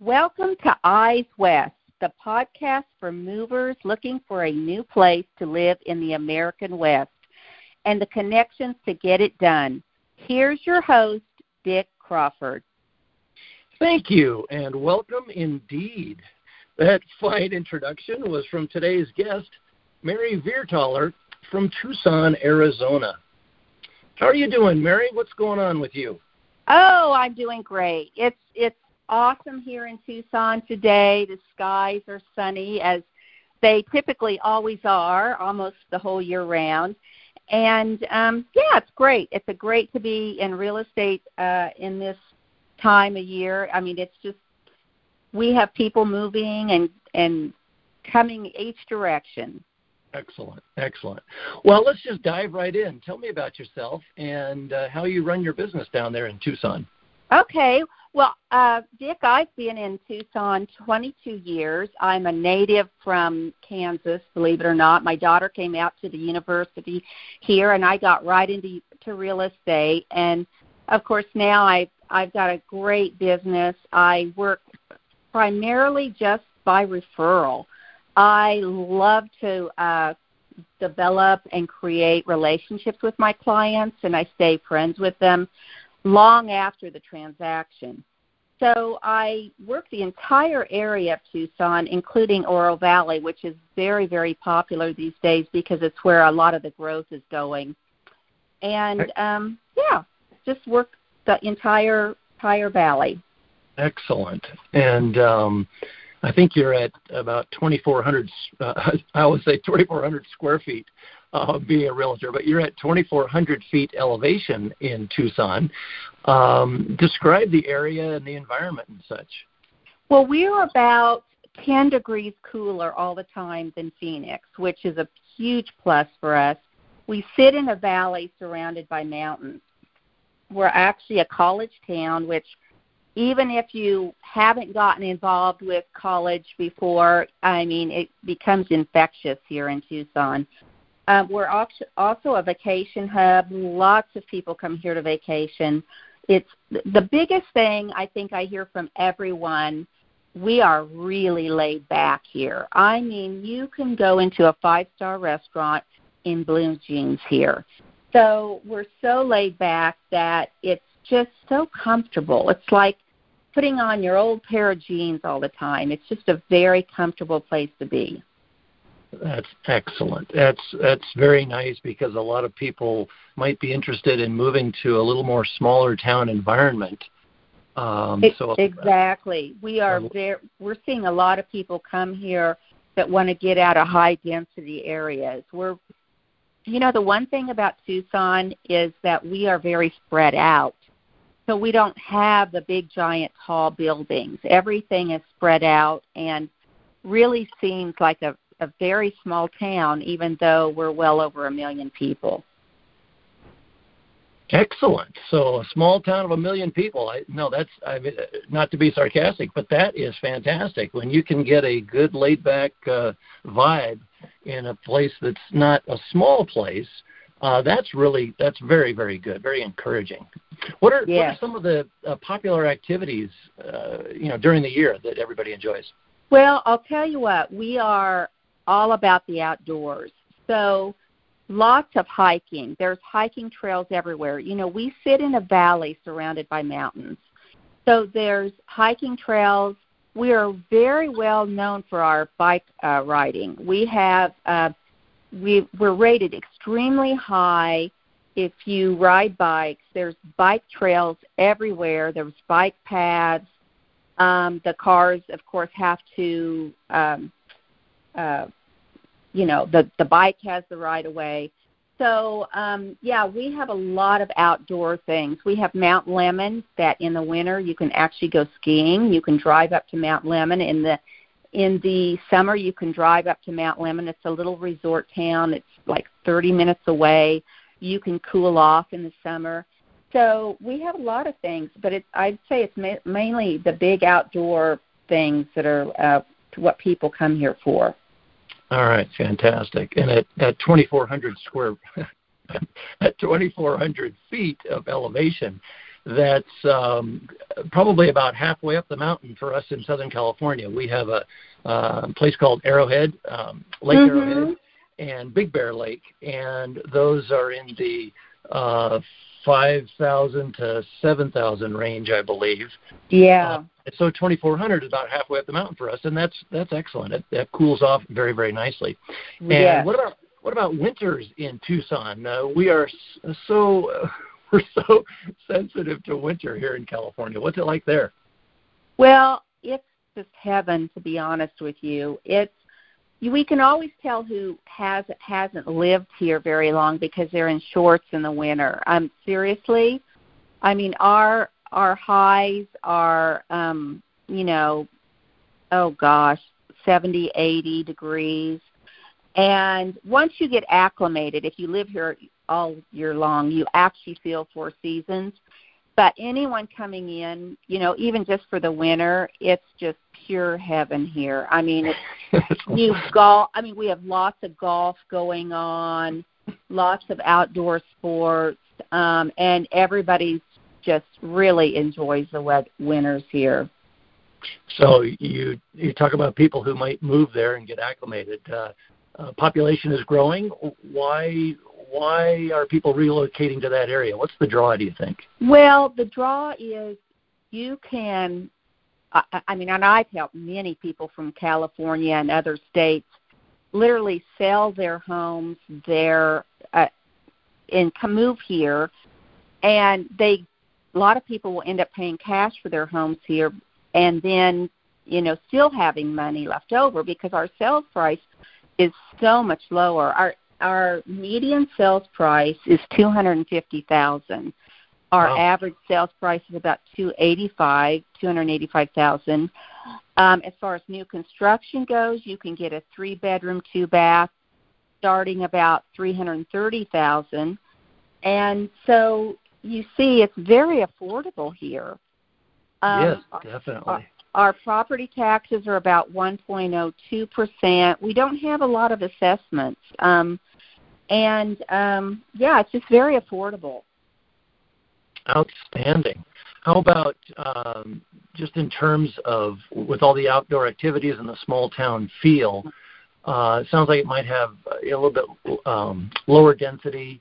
Welcome to Eyes West, the podcast for movers looking for a new place to live in the American West and the connections to get it done. Here's your host, Dick Crawford. Thank you, and welcome indeed. That fine introduction was from today's guest, Mary Viertaler from Tucson, Arizona. How are you doing, Mary? What's going on with you? Oh, I'm doing great. It's it's awesome here in Tucson today. The skies are sunny as they typically always are, almost the whole year round. And um, yeah, it's great. It's a great to be in real estate uh, in this time of year. I mean, it's just we have people moving and and coming each direction. Excellent, excellent. Well, let's just dive right in. Tell me about yourself and uh, how you run your business down there in Tucson. Okay. Well, uh, Dick, I've been in Tucson 22 years. I'm a native from Kansas, believe it or not. My daughter came out to the university here, and I got right into to real estate. And of course, now I've I've got a great business. I work primarily just by referral. I love to uh, develop and create relationships with my clients, and I stay friends with them long after the transaction. So I work the entire area of Tucson, including Oro Valley, which is very, very popular these days because it's where a lot of the growth is going. And um, yeah, just work the entire entire valley. Excellent. And um, I think you're at about 2,400. Uh, I always say 2,400 square feet uh, being a realtor, but you're at 2,400 feet elevation in Tucson. Um, describe the area and the environment and such. Well, we're about 10 degrees cooler all the time than Phoenix, which is a huge plus for us. We sit in a valley surrounded by mountains. We're actually a college town, which even if you haven't gotten involved with college before, I mean, it becomes infectious here in Tucson. Uh, we're also a vacation hub. Lots of people come here to vacation. It's the biggest thing I think I hear from everyone. We are really laid back here. I mean, you can go into a five star restaurant in blue jeans here. So we're so laid back that it's just so comfortable. It's like putting on your old pair of jeans all the time. It's just a very comfortable place to be. That's excellent. That's that's very nice because a lot of people might be interested in moving to a little more smaller town environment. Um, so exactly, we are um, very, we're seeing a lot of people come here that want to get out of high density areas. We're you know the one thing about Tucson is that we are very spread out. So we don't have the big giant tall buildings. Everything is spread out and really seems like a a very small town, even though we're well over a million people. Excellent. So a small town of a million people. I no, that's I mean, not to be sarcastic, but that is fantastic. When you can get a good laid back uh, vibe in a place that's not a small place, uh, that's really that's very very good, very encouraging. What are, yes. what are some of the uh, popular activities uh, you know during the year that everybody enjoys? Well, I'll tell you what, we are all about the outdoors. So lots of hiking. There's hiking trails everywhere. You know, we sit in a valley surrounded by mountains. So there's hiking trails. We are very well known for our bike uh, riding. We have uh, we we're rated extremely high. If you ride bikes, there's bike trails everywhere. There's bike paths. Um, the cars, of course, have to um, uh, you know the the bike has the right of way. So um yeah we have a lot of outdoor things. We have mount Lemmon that in the winter you can actually go skiing. You can drive up to mount Lemmon. In the in the summer you can drive up to mount Lemmon. it's a little resort town. It's like 30 minutes away. You can cool off in the summer. So we have a lot of things but it's i'd say it's ma- mainly the big outdoor things that are uh, what people come here for all right, fantastic. And at, at 2,400 square, at 2,400 feet of elevation, that's um, probably about halfway up the mountain for us in Southern California. We have a uh, place called Arrowhead, um, Lake mm-hmm. Arrowhead, and Big Bear Lake, and those are in the uh, 5,000 to 7,000 range, I believe. Yeah. Uh, so 2,400 is about halfway up the mountain for us, and that's that's excellent. It, that cools off very very nicely. And yeah. what about what about winters in Tucson? Uh, we are so uh, we're so sensitive to winter here in California. What's it like there? Well, it's just heaven to be honest with you. It's we can always tell who has hasn't lived here very long because they're in shorts in the winter. Um seriously, I mean our our highs are um you know oh gosh, 70, 80 degrees. And once you get acclimated, if you live here all year long, you actually feel four seasons. But anyone coming in, you know, even just for the winter, it's just pure heaven here. I mean, it's you golf. I mean, we have lots of golf going on, lots of outdoor sports, um, and everybody just really enjoys the wet winters here. So you you talk about people who might move there and get acclimated. Uh, uh, population is growing. Why why are people relocating to that area? What's the draw, do you think? Well, the draw is you can, I, I mean, and I've helped many people from California and other states literally sell their homes there uh, and come move here, and they, a lot of people will end up paying cash for their homes here, and then, you know, still having money left over because our sales price is so much lower. Our our median sales price is two hundred and fifty thousand. Our wow. average sales price is about two eighty five, two hundred eighty five thousand. Um, as far as new construction goes, you can get a three bedroom, two bath, starting about three hundred thirty thousand. And so you see, it's very affordable here. Um, yes, definitely. Our, our property taxes are about 1.02%. We don't have a lot of assessments. Um, and um, yeah, it's just very affordable. Outstanding. How about um, just in terms of with all the outdoor activities and the small town feel? Uh, it sounds like it might have a little bit um, lower density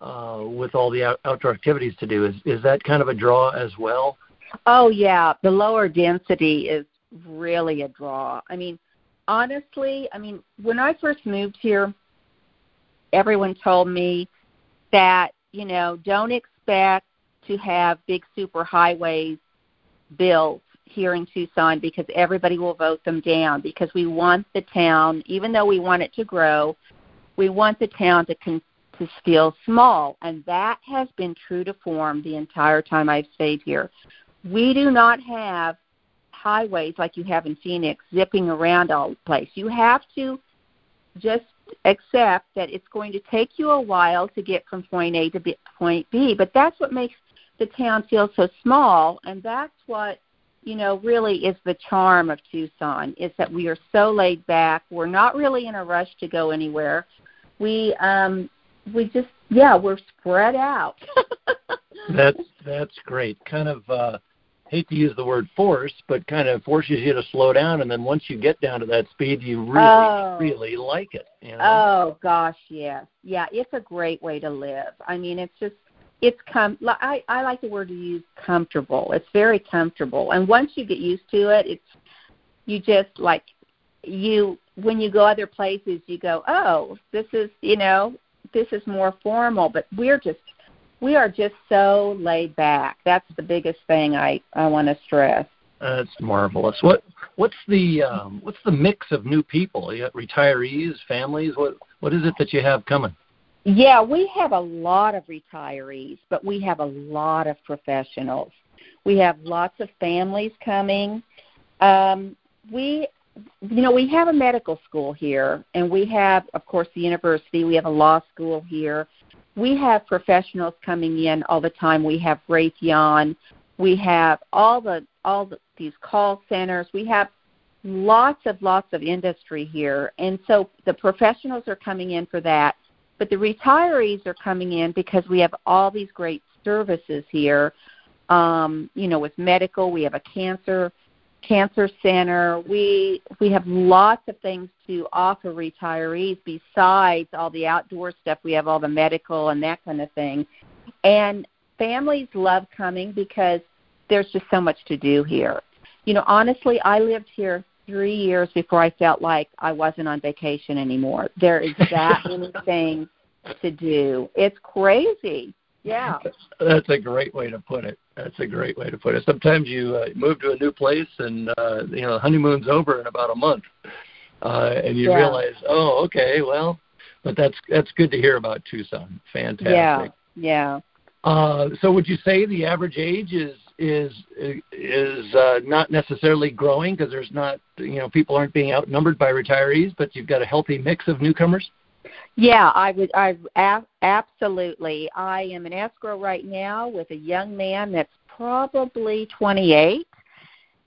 uh, with all the out- outdoor activities to do. Is is that kind of a draw as well? Oh yeah, the lower density is really a draw. I mean, honestly, I mean, when I first moved here, everyone told me that you know don't expect to have big super highways built here in Tucson because everybody will vote them down because we want the town even though we want it to grow we want the town to con- to feel small. And that has been true to form the entire time I've stayed here. We do not have highways like you have in Phoenix zipping around all the place. You have to just accept that it's going to take you a while to get from point A to B, point B, but that's what makes the town feel so small, and that's what you know really is the charm of Tucson is that we are so laid back. We're not really in a rush to go anywhere. We um we just yeah we're spread out. that's that's great. Kind of uh hate to use the word force, but kind of forces you to slow down. And then once you get down to that speed, you really, oh. really like it. You know? Oh gosh, yes, yeah. It's a great way to live. I mean, it's just it's com. I I like the word to use comfortable. It's very comfortable, and once you get used to it, it's you just like you when you go other places, you go, oh, this is you know this is more formal, but we're just we are just so laid back. That's the biggest thing I I want to stress. That's marvelous. What what's the um, what's the mix of new people? You got retirees, families. What what is it that you have coming? Yeah, we have a lot of retirees, but we have a lot of professionals. We have lots of families coming. Um, we you know we have a medical school here and we have of course the university we have a law school here we have professionals coming in all the time. We have Raytheon. We have all the all the, these call centers. We have lots of lots of industry here, and so the professionals are coming in for that. But the retirees are coming in because we have all these great services here. Um, you know, with medical, we have a cancer cancer center. We we have lots of things to offer retirees besides all the outdoor stuff. We have all the medical and that kind of thing. And families love coming because there's just so much to do here. You know, honestly, I lived here three years before I felt like I wasn't on vacation anymore. There is that many things to do. It's crazy. Yeah. That's a great way to put it. That's a great way to put it. Sometimes you uh, move to a new place and uh, you know honeymoon's over in about a month, uh, and you yeah. realize, oh, okay, well, but that's that's good to hear about Tucson. Fantastic. Yeah. Yeah. Uh, so would you say the average age is is is uh, not necessarily growing because there's not you know people aren't being outnumbered by retirees, but you've got a healthy mix of newcomers? Yeah, I would. I absolutely. I am an escrow right now with a young man that's probably 28,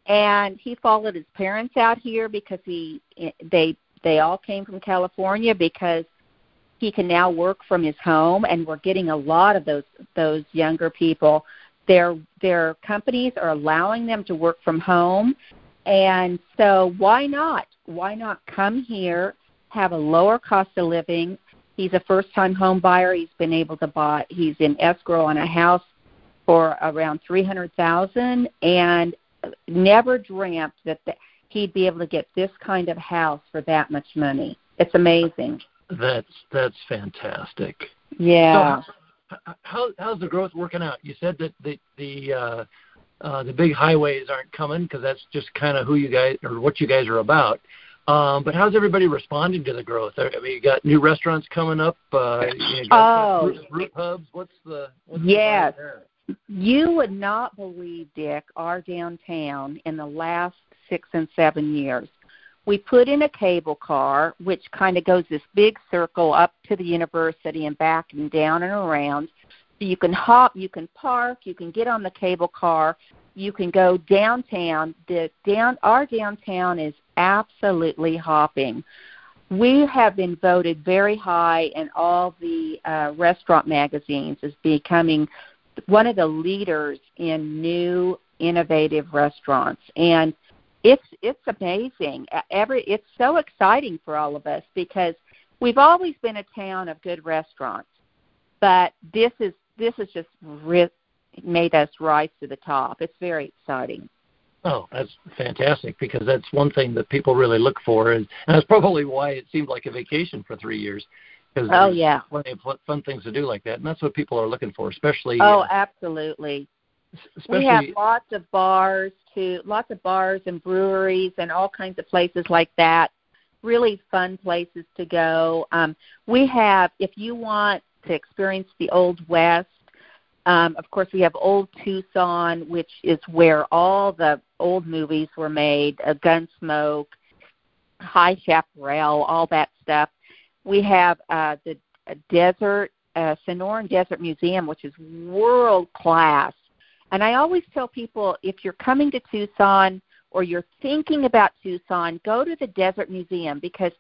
and he followed his parents out here because he eh, they they all came from California because he can now work from his home, and we're getting a lot of those those younger people. Their their companies are allowing them to work from home, and so why not? Why not come here? Have a lower cost of living. He's a first time home buyer. He's been able to buy he's in escrow on a house for around 300,000 and never dreamt that the, he'd be able to get this kind of house for that much money. It's amazing. That's that's fantastic. Yeah. So how how's the growth working out? You said that the the uh uh the big highways aren't coming because that's just kind of who you guys or what you guys are about. Um, but how's everybody responding to the growth? I mean, you got new restaurants coming up. Uh, you got oh, root, hubs. What's the what's yes. The there? You would not believe, Dick, our downtown in the last six and seven years. We put in a cable car, which kind of goes this big circle up to the university and back and down and around. So you can hop, you can park, you can get on the cable car, you can go downtown. The down our downtown is absolutely hopping. We have been voted very high in all the uh, restaurant magazines as becoming one of the leaders in new innovative restaurants and it's it's amazing every it's so exciting for all of us because we've always been a town of good restaurants but this is this has just ri- made us rise to the top it's very exciting Oh, that's fantastic because that's one thing that people really look for, and, and that's probably why it seemed like a vacation for three years. Because oh yeah, plenty of fun things to do like that, and that's what people are looking for, especially. Oh, uh, absolutely. Especially, we have lots of bars too, lots of bars and breweries and all kinds of places like that. Really fun places to go. Um, we have, if you want to experience the old west, um, of course, we have Old Tucson, which is where all the old movies were made, uh, Gunsmoke, High Chaparral, all that stuff. We have uh, the uh, Desert uh, Sonoran Desert Museum, which is world class. And I always tell people if you're coming to Tucson or you're thinking about Tucson, go to the Desert Museum because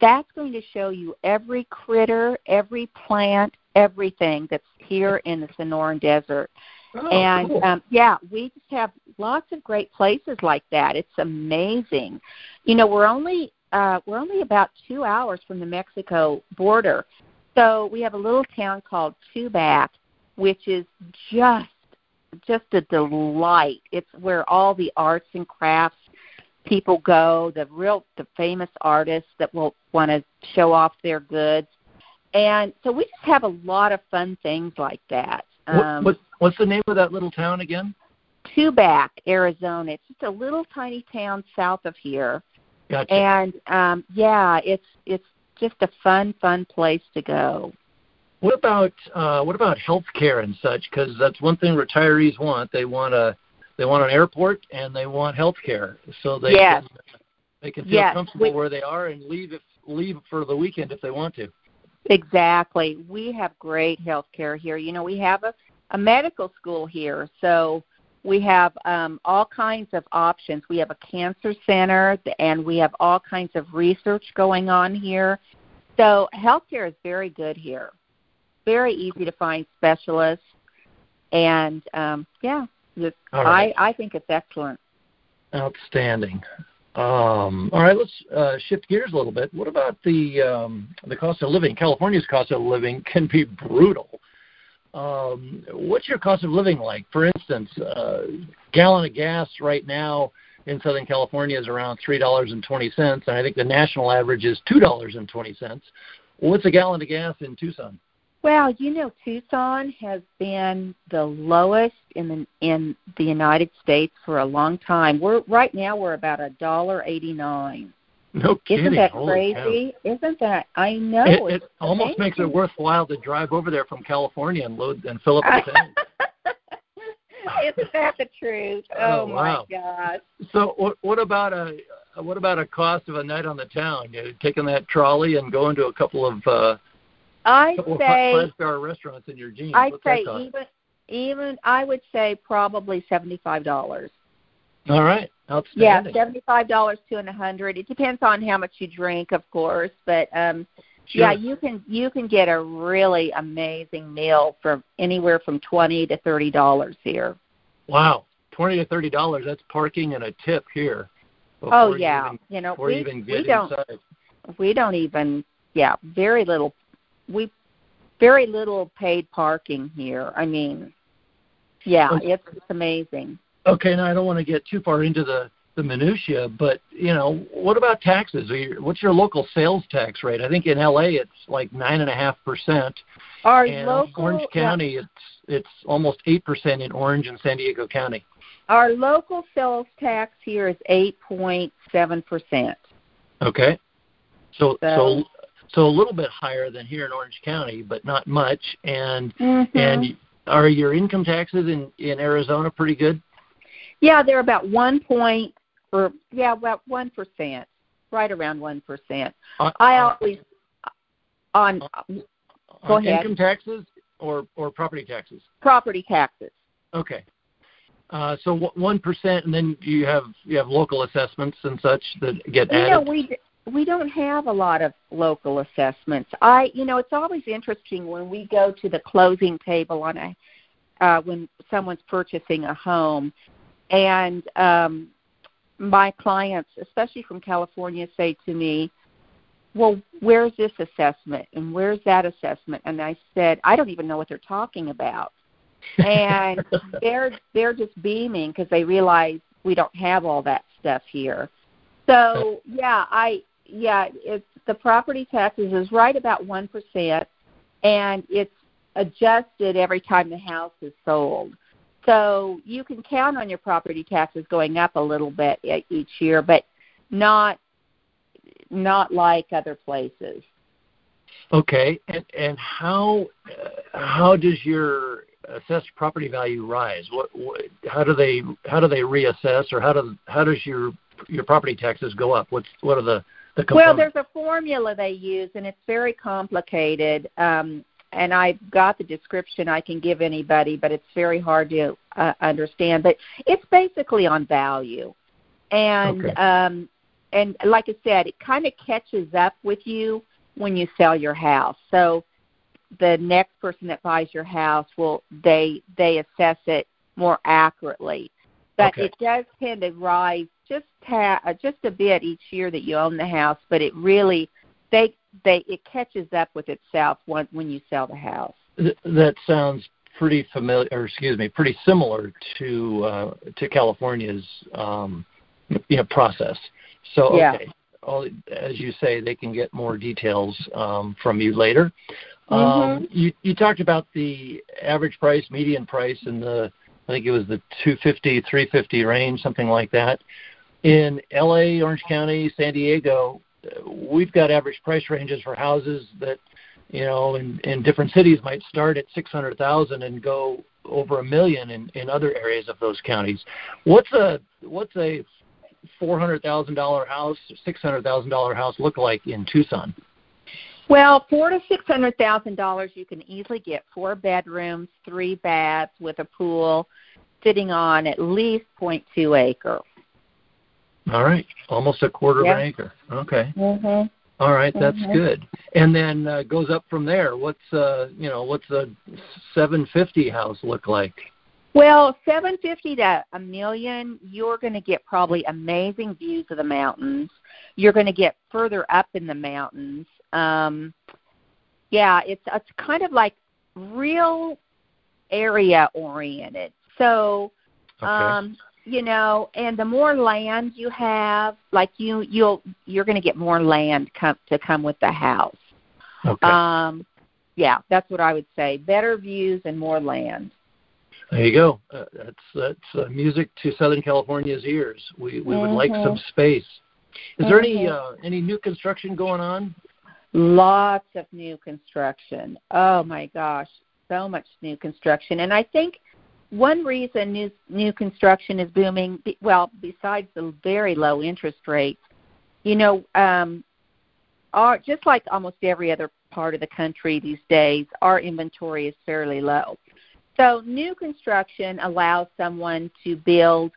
that's going to show you every critter, every plant, everything that's here in the Sonoran Desert. Oh, and cool. um, yeah, we just have lots of great places like that. It's amazing. You know, we're only uh, we're only about two hours from the Mexico border, so we have a little town called Tubac, which is just just a delight. It's where all the arts and crafts people go, the real the famous artists that will want to show off their goods. And so we just have a lot of fun things like that. Um, what, what, what's the name of that little town again? Tubac, Arizona. It's just a little tiny town south of here. Gotcha. And um yeah, it's it's just a fun fun place to go. What about uh what about health care and such cuz that's one thing retirees want. They want a they want an airport and they want health care so they yes. can they can feel yes. comfortable we, where they are and leave if leave for the weekend if they want to. Exactly. We have great health care here. You know, we have a, a medical school here, so we have um, all kinds of options. We have a cancer center, and we have all kinds of research going on here. So healthcare is very good here. Very easy to find specialists. and um, yeah, the, right. I I think it's excellent. Outstanding. Um, all right, let's uh, shift gears a little bit. What about the um, the cost of living? California's cost of living can be brutal. Um, what's your cost of living like? For instance, uh, gallon of gas right now in Southern California is around three dollars and twenty cents, and I think the national average is two dollars and twenty cents. What's a gallon of gas in Tucson? Well, you know, Tucson has been the lowest in the in the United States for a long time. We're right now we're about a dollar eighty nine. No kidding. Isn't that Holy crazy? Cow. Isn't that? I know. It, it's it almost makes it worthwhile to drive over there from California and load and fill up the tank. Isn't that the truth? Oh, Oh, wow. my gosh. So what, what about a what about a cost of a night on the town? You know, taking that trolley and going to a couple of uh, I of say five star restaurants in your jeans. I'd What's say even even I would say probably seventy five dollars. All right, Yeah, seventy five dollars to a hundred. It depends on how much you drink, of course, but um Sure. yeah, you can you can get a really amazing meal for anywhere from twenty to thirty dollars here. Wow, twenty to thirty dollars. That's parking and a tip here. Oh before you yeah, even- you know we we don't inside. we don't even yeah very little we very little paid parking here. I mean, yeah, Okay. it's, it's amazing. Okay, now I don't want to get too far into the the minutia, but you know, what about taxes? Are you, what's your local sales tax rate? I think in LA it's like nine and a half percent, Our and local Orange yeah, County it's it's almost eight percent in Orange and San Diego County. our local sales tax here is eight point seven percent. Okay, so so So- so a little bit higher than here in Orange County, but not much. And Mm-hmm. and are your income taxes in in Arizona pretty good? yeah, they're about one point or yeah, about one percent, right around one percent. On- I always on Go on ahead. income taxes or or property taxes. property taxes. Okay. Uh, so one percent, and then you have you have local assessments and such that get You added. know, we we don't have a lot of local assessments. I, you know, it's always interesting when we go to the closing table on a uh, when someone's purchasing a home, and um, my clients, especially from California, say to me, "Well, where's this assessment and where's that assessment?" And I said, "I don't even know what they're talking about." and they're they're just beaming because they realize we don't have all that stuff here. So yeah, I yeah, it's the property taxes is right about one percent, and it's adjusted every time the house is sold. So you can count on your property taxes going up a little bit each year, but not not like other places. Okay, and and how uh, how does your assessed property value rise? What, what how do they how do they reassess, or how does how does your your property taxes go up? What's what are the the Well, there's a formula they use, and it's very complicated. Um, and I've got the description I can give anybody, but it's very hard to uh, understand. But it's basically on value, and Okay. um, and like I said, it kind of catches up with you when you sell your house. So the next person that buys your house will they they assess it more accurately. But Okay. it does tend to rise just ta- uh, just a bit each year that you own the house, but it really they they it catches up with itself when when you sell the house. Th- that sounds pretty familiar, or excuse me, pretty similar to uh, to California's um, you know process. So Yeah. okay, all, as you say, they can get more details um, from you later. Um, Mhm. you you talked about the average price, median price, and the I think it was the 250, 350 range, something like that. In LA, Orange County, San Diego, we've got average price ranges for houses that you know, in, in different cities might start at 600,000 and go over a million in, in other areas of those counties. What's a what's a $400,000 house, $600,000 house look like in Tucson? Well, four to six hundred thousand dollars you can easily get four bedrooms, three baths with a pool, sitting on at least point two acre. All right, almost a quarter Yeah. of an acre. Okay. Mhm. All right, that's Mhm. good. And then uh, goes up from there. What's uh, you know, what's a 750 house look like? Well, 750 to a million, you're going to get probably amazing views of the mountains. You're going to get further up in the mountains. Um, yeah, it's it's kind of like real area oriented. So, Okay. um, you know, and the more land you have, like you you'll you're going to get more land come to come with the house. okay. Um, yeah, that's what I would say. Better views and more land. There you go. Uh, that's that's uh, music to Southern California's ears. We we would like some Mhm. space. Is there any Mhm. uh, any new construction going on? Lots of new construction. Oh my gosh, so much new construction. And I think one reason new new construction is booming, well, besides the very low interest rates, you know, um, our just like almost every other part of the country these days, our inventory is fairly low. So new construction allows someone to build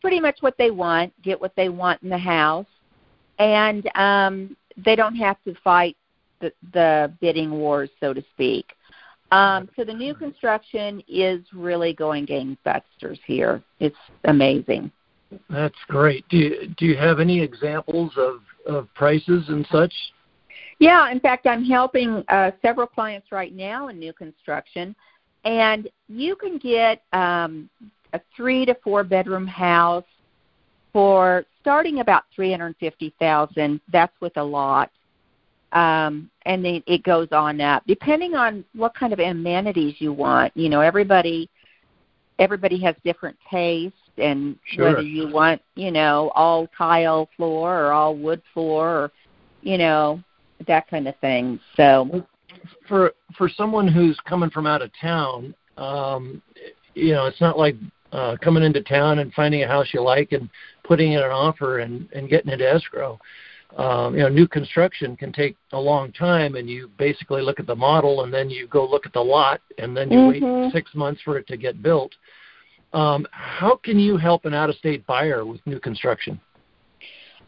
pretty much what they want, get what they want in the house, and um, they don't have to fight the, the bidding wars, so to speak. Um, so the new construction is really going gangbusters here. It's amazing. That's great. Do you, do you have any examples of of prices and such? Yeah, in fact, I'm helping uh, several clients right now in new construction, and you can get um, a three to four bedroom house for starting about three hundred fifty thousand. That's with a lot, um, and then it goes on up depending on what kind of amenities you want. You know, everybody everybody has different tastes, and Sure. whether you want you know all tile floor or all wood floor or you know that kind of thing. So For for someone who's coming from out of town, um, you know, it's not like uh, coming into town and finding a house you like and putting in an offer and and getting it escrow. Um, you know, new construction can take a long time, and you basically look at the model, and then you go look at the lot, and then you wait Mhm. six months for it to get built. Um, how can you help an out-of-state buyer with new construction?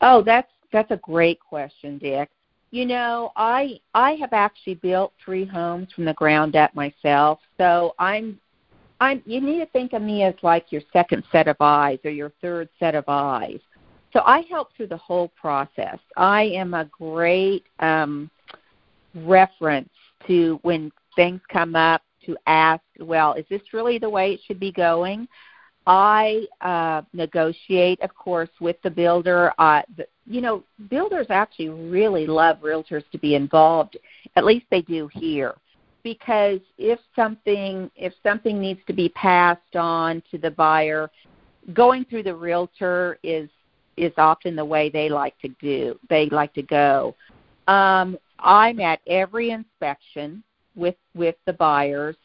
Oh, that's that's a great question, Dick. You know, I I have actually built three homes from the ground up myself, so I'm I'm you need to think of me as like your second set of eyes or your third set of eyes. So I help through the whole process. I am a great um reference to when things come up to ask, well, is this really the way it should be going? I uh, negotiate, of course, with the builder. Uh, the, you know, builders actually really love realtors to be involved. At least they do here, because if something if something needs to be passed on to the buyer, going through the realtor is is often the way they like to do. They like to go. Um, I'm at every inspection with with the buyers.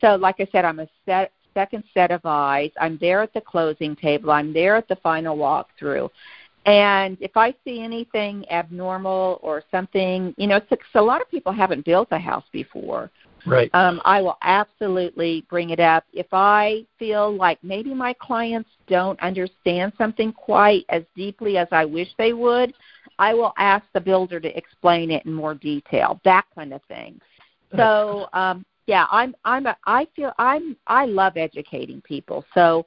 So, like I said, I'm a set, second set of eyes. I'm there at the closing table. I'm there at the final walkthrough. And if I see anything abnormal or something, you know, it's, a lot of people haven't built a house before. Right. Um, I will absolutely bring it up. If I feel like maybe my clients don't understand something quite as deeply as I wish they would, I will ask the builder to explain it in more detail. That kind of thing. So um, yeah, I'm I'm a, I feel I'm I love educating people. So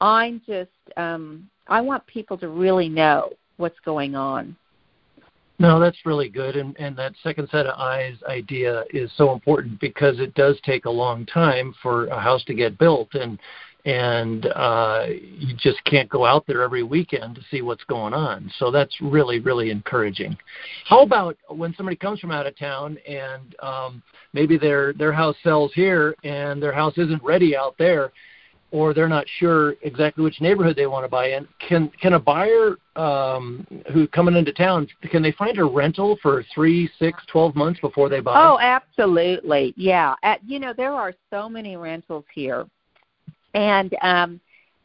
I'm just um, I want people to really know what's going on. No, that's really good, and and that second set of eyes idea is so important because it does take a long time for a house to get built, and and uh, you just can't go out there every weekend to see what's going on. So that's really really encouraging. How about when somebody comes from out of town and um, maybe their their house sells here and their house isn't ready out there? Or they're not sure exactly which neighborhood they want to buy in, can can a buyer um, who coming into town can they find a rental for three, six, twelve months before they buy? Oh, absolutely. Yeah. At, you know, there are so many rentals here. And um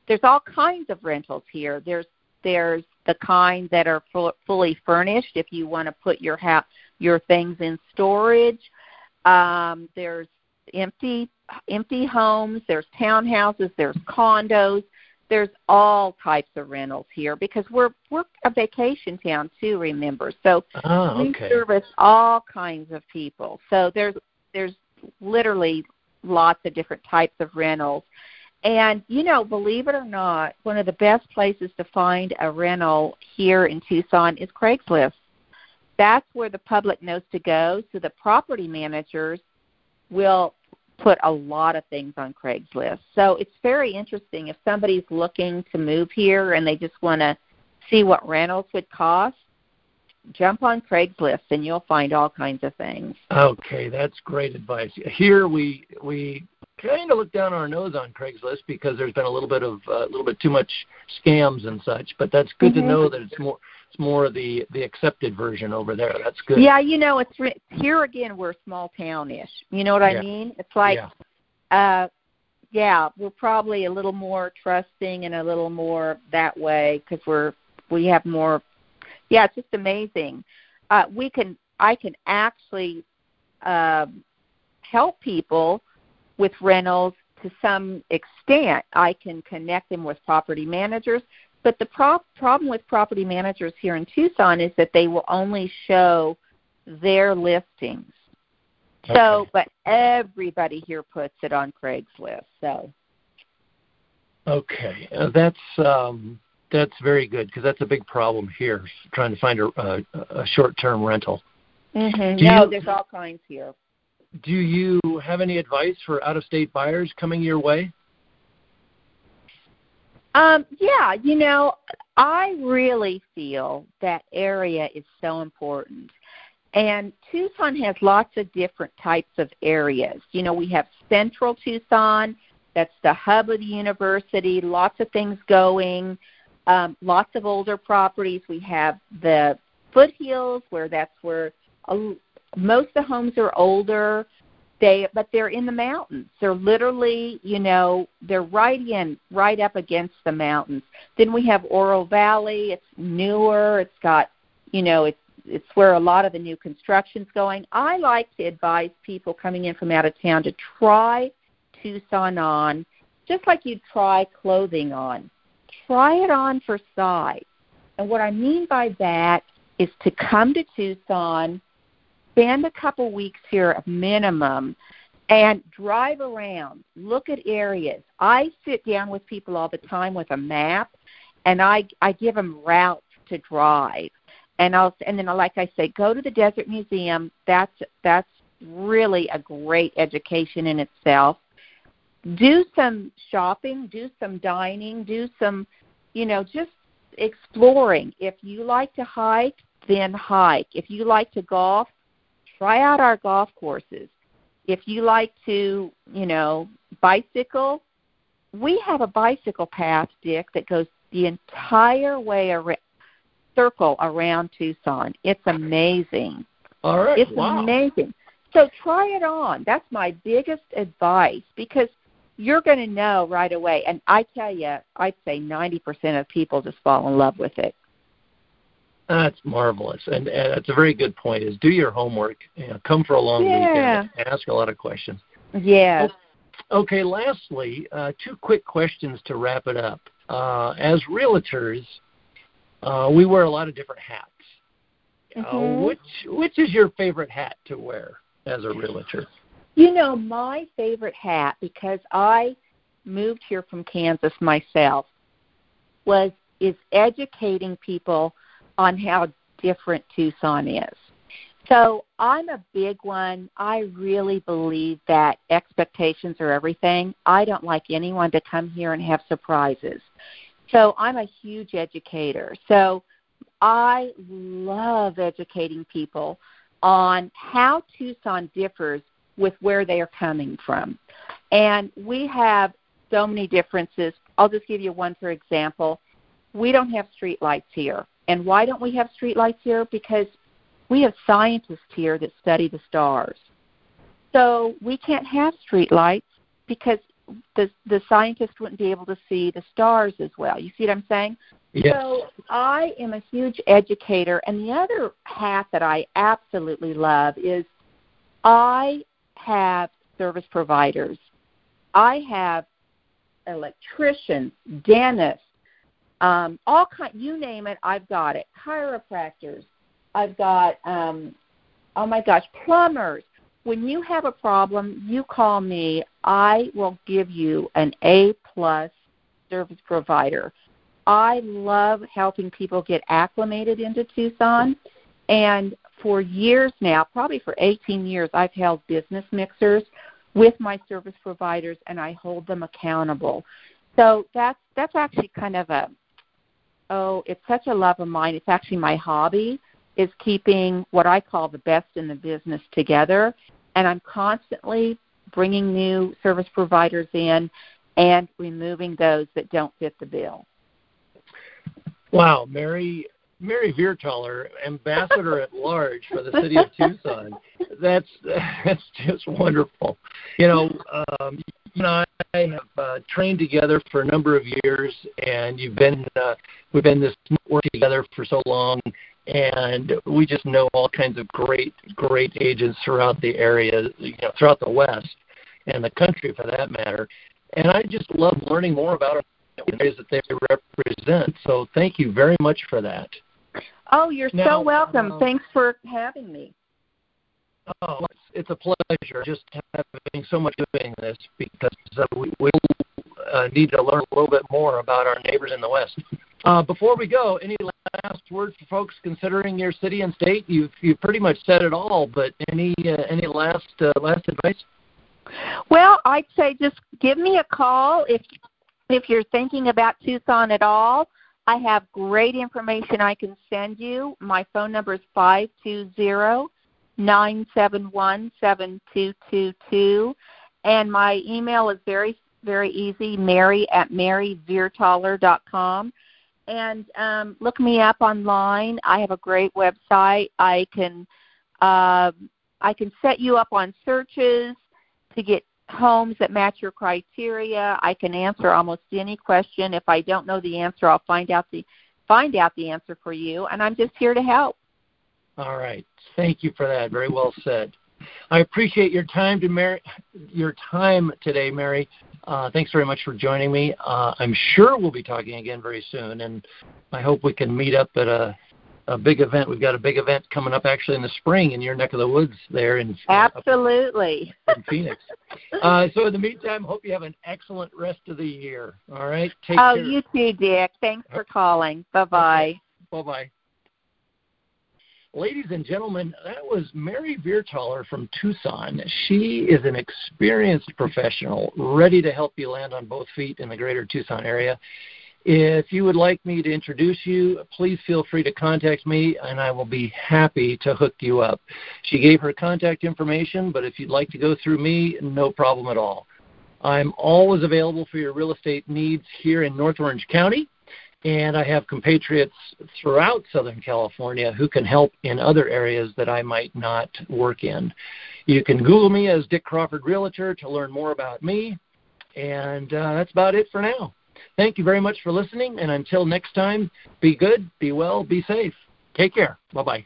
there's all kinds of rentals here. There's there's the kind that are full, fully furnished if you want to put your ha- your things in storage. Um there's empty empty homes, there's townhouses, there's condos. there's all types of rentals here because we're we're a vacation town too. Remember, so oh, we service all kinds of people. So there's there's literally lots of different types of rentals. And you know, believe it or not, one of the best places to find a rental here in Tucson is Craigslist. That's where the public knows to go. So the property managers will put a lot of things on Craigslist. So it's very interesting if somebody's looking to move here and they just want to see what rentals would cost. Jump on Craigslist and you'll find all kinds of things. Okay, that's great advice. Here we we kind of look down our nose on Craigslist because there's been a little bit of uh, a uh, little bit too much scams and such. But that's good mm-hmm. to know that it's more it's more the the accepted version over there. That's good. Yeah, you know, it's re- here again. We're small townish. You know what I mean? It's like, yeah. uh, yeah, we're probably a little more trusting and a little more that way because we're we have more. Yeah, it's just amazing. Uh, we can I can actually uh, help people with rentals to some extent. I can connect them with property managers but the pro- problem with property managers here in Tucson is that they will only show their listings. Okay. So, but everybody here puts it on Craigslist. So. Okay, uh, that's um, that's very good because that's a big problem here, trying to find a, a, a short-term rental. Mm-hmm. No, you, there's all kinds here. Do you have any advice for out-of-state buyers coming your way? Um, yeah, you know, I really feel that area is so important. And Tucson has lots of different types of areas. You know, we have Central Tucson, that's the hub of the university, lots of things going, um, lots of older properties. We have the foothills, where that's where a, most of the homes are older they but they're in the mountains. They're literally you know they're right in right up against the mountains. Then we have oro valley. It's newer. It's got you know it's it's where a lot of the new construction's going. I like to advise people coming in from out of town to try tucson on just like you'd try clothing on. Try it on for size. And what i mean by that is to come to tucson spend a couple weeks here a minimum and drive around, look at areas. I sit down with people all the time with a map and I I give them routes to drive. And I'll and then like I say go to the Desert Museum. That's that's really a great education in itself. Do some shopping, do some dining, do some you know, just exploring. If you like to hike, then hike. If you like to golf, try out our golf courses. If you like to, you know, bicycle, we have a bicycle path, Dick, that goes the entire way around, circle around Tucson. It's amazing. All right. It's wow. amazing. So try it on. That's my biggest advice because you're going to know right away. And I tell you, I'd say 90% of people just fall in love with it. That's marvelous, and, and that's a very good point. Is do your homework. You know, come for a long yeah. weekend. Ask a lot of questions. Yeah. Okay. Lastly, uh, two quick questions to wrap it up. Uh, as realtors, uh, we wear a lot of different hats. Uh, mm-hmm. which which is your favorite hat to wear as a realtor? You know, my favorite hat because I moved here from Kansas myself was is educating people on how different Tucson is. So I'm a big one. I really believe that expectations are everything. I don't like anyone to come here and have surprises. So I'm a huge educator. So I love educating people on how Tucson differs with where they are coming from. And we have so many differences. I'll just give you one for example. We don't have street lights here. And why don't we have streetlights here? Because we have scientists here that study the stars. So we can't have streetlights because the the scientists wouldn't be able to see the stars as well. You see what I'm saying? Yes. So I am a huge educator, and the other half that I absolutely love is I have service providers. I have electricians, dentists, um, all kind. You name it, I've got it. Chiropractors, I've got. Um, oh my gosh, plumbers. When you have a problem, you call me. I will give you an A plus service provider. I love helping people get acclimated into Tucson. And for years now, probably for 18 years, I've held business mixers with my service providers and I hold them accountable. So that's that's actually kind of a oh, it's such a love of mine. It's actually my hobby is keeping what I call the best in the business together and I'm constantly bringing new service providers in and removing those that don't fit the bill. Wow, Mary Mary Viertaler, ambassador at large for the city of Tucson. That's that's just wonderful. You know, um, you and I have uh, trained together for a number of years, and you've been uh, we've been this work together for so long, and we just know all kinds of great great agents throughout the area, you know, throughout the West and the country for that matter. And I just love learning more about the areas that they represent. So thank you very much for that. Oh, you're now, so welcome. Um, Thanks for having me. Oh, it's, it's a pleasure just having so much doing this because uh, we we uh, need to learn a little bit more about our neighbors in the West. Uh, before we go, any last words for folks considering your city and state? You've you pretty much said it all, but any uh, any last uh, last advice? Well, I'd say just give me a call if if you're thinking about Tucson at all. I have great information I can send you. My phone number is five two zero nine seven one seven two two two, and my email is very very easy, Mary at maryviertaler.com. And um, look me up online. I have a great website. I can uh, I can set you up on searches to get homes that match your criteria. I can answer almost any question. If I don't know the answer, I'll find out the find out the answer for you, and I'm just here to help. All right. Thank you for that. Very well said. I appreciate your time to Mary, your time today, Mary. Uh, thanks very much for joining me. Uh, I'm sure we'll be talking again very soon, and I hope we can meet up at a a big event. We've got a big event coming up actually in the spring in your neck of the woods there in absolutely in Phoenix. Uh, so in the meantime, hope you have an excellent rest of the year. All right, take oh, care. you too, Dick. Thanks for calling. Bye bye. Bye bye. Ladies and gentlemen, that was Mary Viertaler from Tucson. She is an experienced professional, ready to help you land on both feet in the greater Tucson area. If you would like me to introduce you, please feel free to contact me and I will be happy to hook you up. She gave her contact information, but if you'd like to go through me, no problem at all. I'm always available for your real estate needs here in North Orange County and I have compatriots throughout Southern California who can help in other areas that I might not work in. You can Google me as Dick Crawford Realtor to learn more about me, and uh, that's about it for now. Thank you very much for listening, and until next time, be good, be well, be safe. Take care. Bye bye.